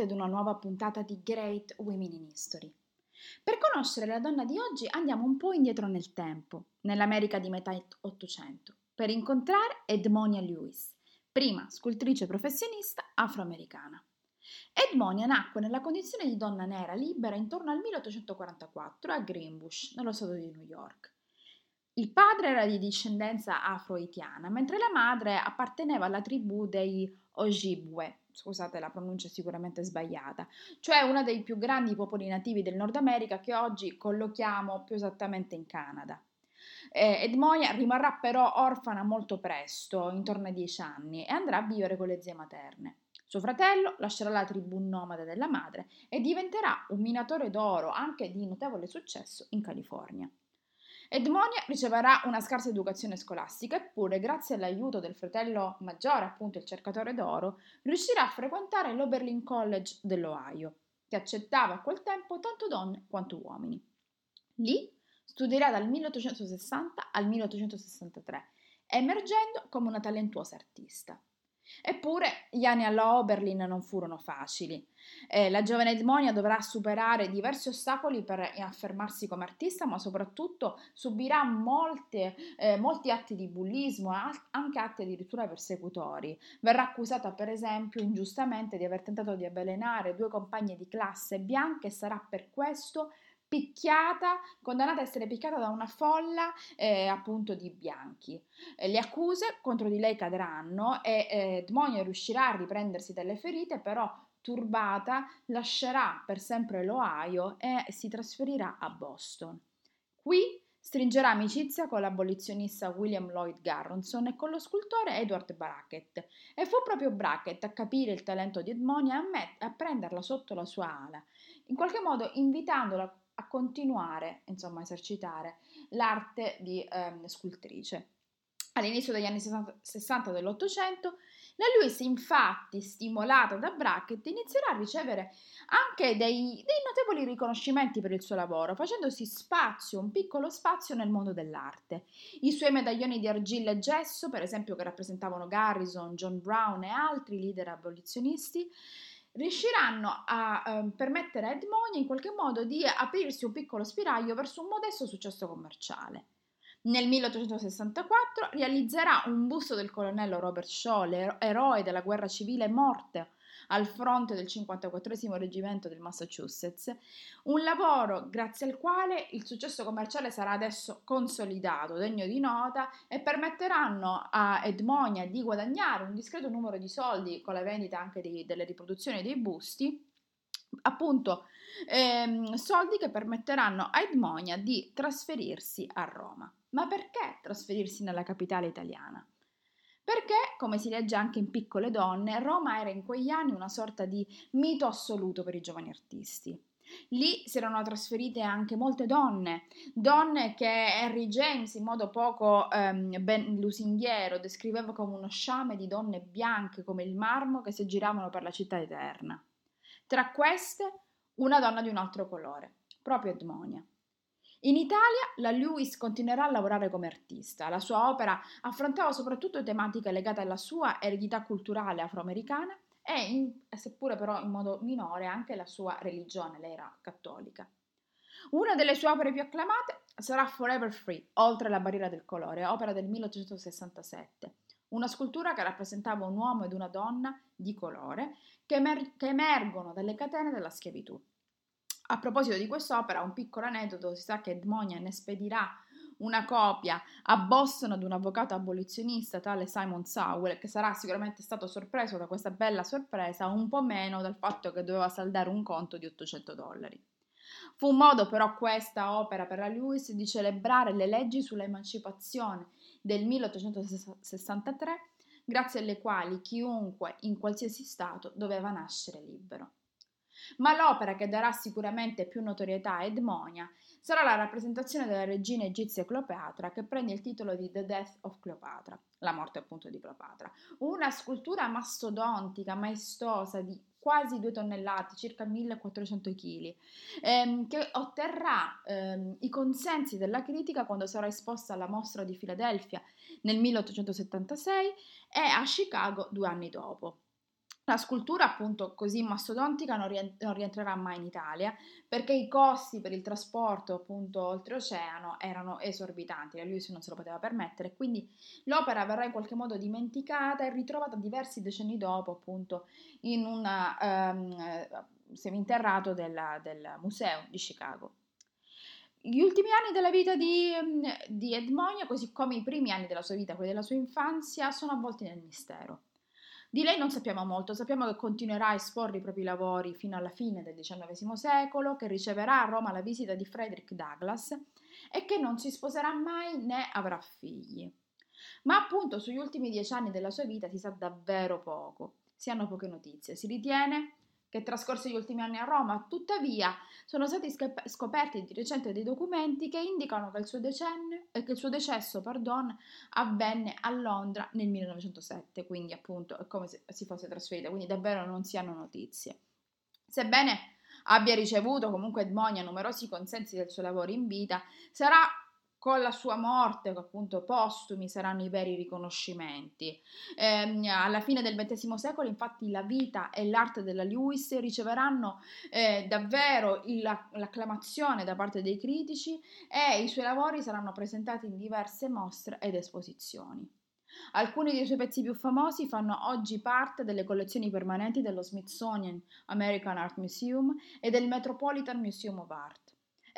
benvenuti ad una nuova puntata di Great Women in History. Per conoscere la donna di oggi andiamo un po' indietro nel tempo, nell'America di metà Ottocento, per incontrare Edmonia Lewis, prima scultrice professionista afroamericana. Edmonia nacque nella condizione di donna nera libera intorno al 1844 a Greenbush, nello stato di New York. Il padre era di discendenza afro-haitiana, mentre la madre apparteneva alla tribù dei Ojibwe, scusate la pronuncia è sicuramente sbagliata, cioè uno dei più grandi popoli nativi del Nord America che oggi collochiamo più esattamente in Canada. Eh, Edmonia rimarrà però orfana molto presto, intorno ai dieci anni, e andrà a vivere con le zie materne. Suo fratello lascerà la tribù nomade della madre e diventerà un minatore d'oro anche di notevole successo in California. Edmonia riceverà una scarsa educazione scolastica, eppure, grazie all'aiuto del fratello maggiore, appunto il cercatore d'oro, riuscirà a frequentare l'Oberlin College dell'Ohio, che accettava a quel tempo tanto donne quanto uomini. Lì studierà dal 1860 al 1863, emergendo come una talentuosa artista. Eppure gli anni alla Oberlin non furono facili. Eh, la giovane Edmonia dovrà superare diversi ostacoli per affermarsi come artista, ma soprattutto subirà molte, eh, molti atti di bullismo, anche atti addirittura persecutori. Verrà accusata, per esempio, ingiustamente di aver tentato di avvelenare due compagne di classe bianche e sarà per questo picchiata, condannata a essere picchiata da una folla eh, appunto di bianchi. Eh, le accuse contro di lei cadranno e eh, Edmonio riuscirà a riprendersi dalle ferite, però turbata lascerà per sempre l'Ohio e si trasferirà a Boston. Qui stringerà amicizia con l'abolizionista William Lloyd Garrison e con lo scultore Edward Brackett e fu proprio Brackett a capire il talento di Edmonia e a, met- a prenderla sotto la sua ala, in qualche modo invitandola a continuare insomma, a esercitare l'arte di ehm, scultrice. All'inizio degli anni 60 dell'Ottocento, la Lewis, infatti, stimolata da Brackett, inizierà a ricevere anche dei, dei, notevoli riconoscimenti per il suo lavoro, facendosi spazio, un piccolo spazio nel mondo dell'arte. I suoi medaglioni di argilla e gesso, per esempio, che rappresentavano Garrison, John Brown e altri leader abolizionisti, riusciranno a eh, permettere a Edmonia in qualche modo di aprirsi un piccolo spiraglio verso un modesto successo commerciale. Nel 1864 realizzerà un busto del colonnello Robert Shaw, eroe della guerra civile morte al fronte del 54 reggimento del Massachusetts, un lavoro grazie al quale il successo commerciale sarà adesso consolidato, degno di nota e permetteranno a Edmonia di guadagnare un discreto numero di soldi con la vendita anche di, delle riproduzioni dei busti appunto ehm, soldi che permetteranno a Edmonia di trasferirsi a Roma. Ma perché trasferirsi nella capitale italiana? Perché, come si legge anche in Piccole donne, Roma era in quegli anni una sorta di mito assoluto per i giovani artisti. Lì si erano trasferite anche molte donne, donne che Henry James in modo poco ehm, ben lusinghiero descriveva come uno sciame di donne bianche come il marmo che si giravano per la città eterna. Tra queste una donna di un altro colore, proprio Edmonia. In Italia la Lewis continuerà a lavorare come artista. La sua opera affrontava soprattutto tematiche legate alla sua eredità culturale afroamericana e, in, seppure però in modo minore, anche la sua religione, lei era cattolica. Una delle sue opere più acclamate sarà Forever Free, oltre la barriera del colore, opera del 1867, una scultura che rappresentava un uomo ed una donna di colore che, emer- che emergono dalle catene della schiavitù. A proposito di quest'opera, un piccolo aneddoto, si sa che Edmonia ne spedirà una copia a Boston ad un avvocato abolizionista tale Simon Sowell, che sarà sicuramente stato sorpreso da questa bella sorpresa, un po' meno dal fatto che doveva saldare un conto di 800 dollari. Fu un modo però questa opera per la Lewis di celebrare le leggi sull'emancipazione del 1863, grazie alle quali chiunque in qualsiasi stato doveva nascere libero. Ma l'opera che darà sicuramente più notorietà a Edmonia sarà la rappresentazione della regina egizia Cleopatra che prende il titolo di The Death of Cleopatra, la morte appunto di Cleopatra. Una scultura mastodontica, maestosa, di quasi due tonnellate, circa 1400 kg, ehm, che otterrà ehm, i consensi della critica quando sarà esposta alla mostra di Filadelfia nel 1876 e a Chicago due anni dopo. La scultura, appunto, così mastodontica non, rientrerà mai in Italia perché i costi per il trasporto, appunto, oltreoceano erano esorbitanti, la Lewis non se lo poteva permettere, quindi l'opera verrà in qualche modo dimenticata e ritrovata diversi decenni dopo, appunto, in un um, seminterrato della, del museo di Chicago. Gli ultimi anni della vita di, di Edmonia, così come i primi anni della sua vita, quelli della sua infanzia, sono avvolti nel mistero. Di lei non sappiamo molto, sappiamo che continuerà a esporre i propri lavori fino alla fine del XIX secolo, che riceverà a Roma la visita di Frederick Douglass e che non si sposerà mai né avrà figli. Ma appunto sugli ultimi dieci anni della sua vita si sa davvero poco, si hanno poche notizie. Si ritiene che trascorse gli ultimi anni a Roma, tuttavia sono stati scoperti di recente dei documenti che indicano che il suo, decennio, eh, che il suo decesso pardon, avvenne a Londra nel 1907, quindi appunto è come se si fosse trasferita, quindi davvero non si hanno notizie. Sebbene abbia ricevuto comunque Edmonia numerosi consensi del suo lavoro in vita, sarà con la sua morte, appunto postumi saranno i veri riconoscimenti. Eh, alla fine del XX secolo, infatti, la vita e l'arte della Lewis riceveranno eh, davvero il, l'acclamazione da parte dei critici e i suoi lavori saranno presentati in diverse mostre ed esposizioni. Alcuni dei suoi pezzi più famosi fanno oggi parte delle collezioni permanenti dello Smithsonian American Art Museum e del Metropolitan Museum of Art.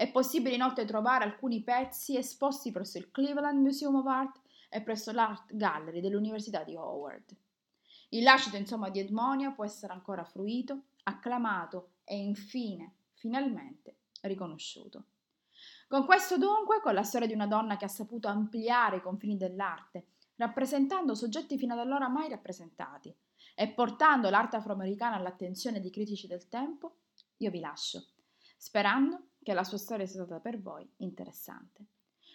È possibile inoltre trovare alcuni pezzi esposti presso il Cleveland Museum of Art e presso l'Art Gallery dell'Università di Howard. Il lascito insomma di Edmonia può essere ancora fruito, acclamato e infine, finalmente, riconosciuto. Con questo dunque, con la storia di una donna che ha saputo ampliare i confini dell'arte, rappresentando soggetti fino ad allora mai rappresentati e portando l'arte afroamericana all'attenzione dei critici del tempo, io vi lascio, sperando che la sua storia sia stata per voi interessante.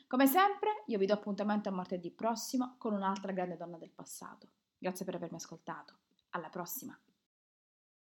Come sempre, io vi do appuntamento a martedì prossimo con un'altra grande donna del passato. Grazie per avermi ascoltato. Alla prossima!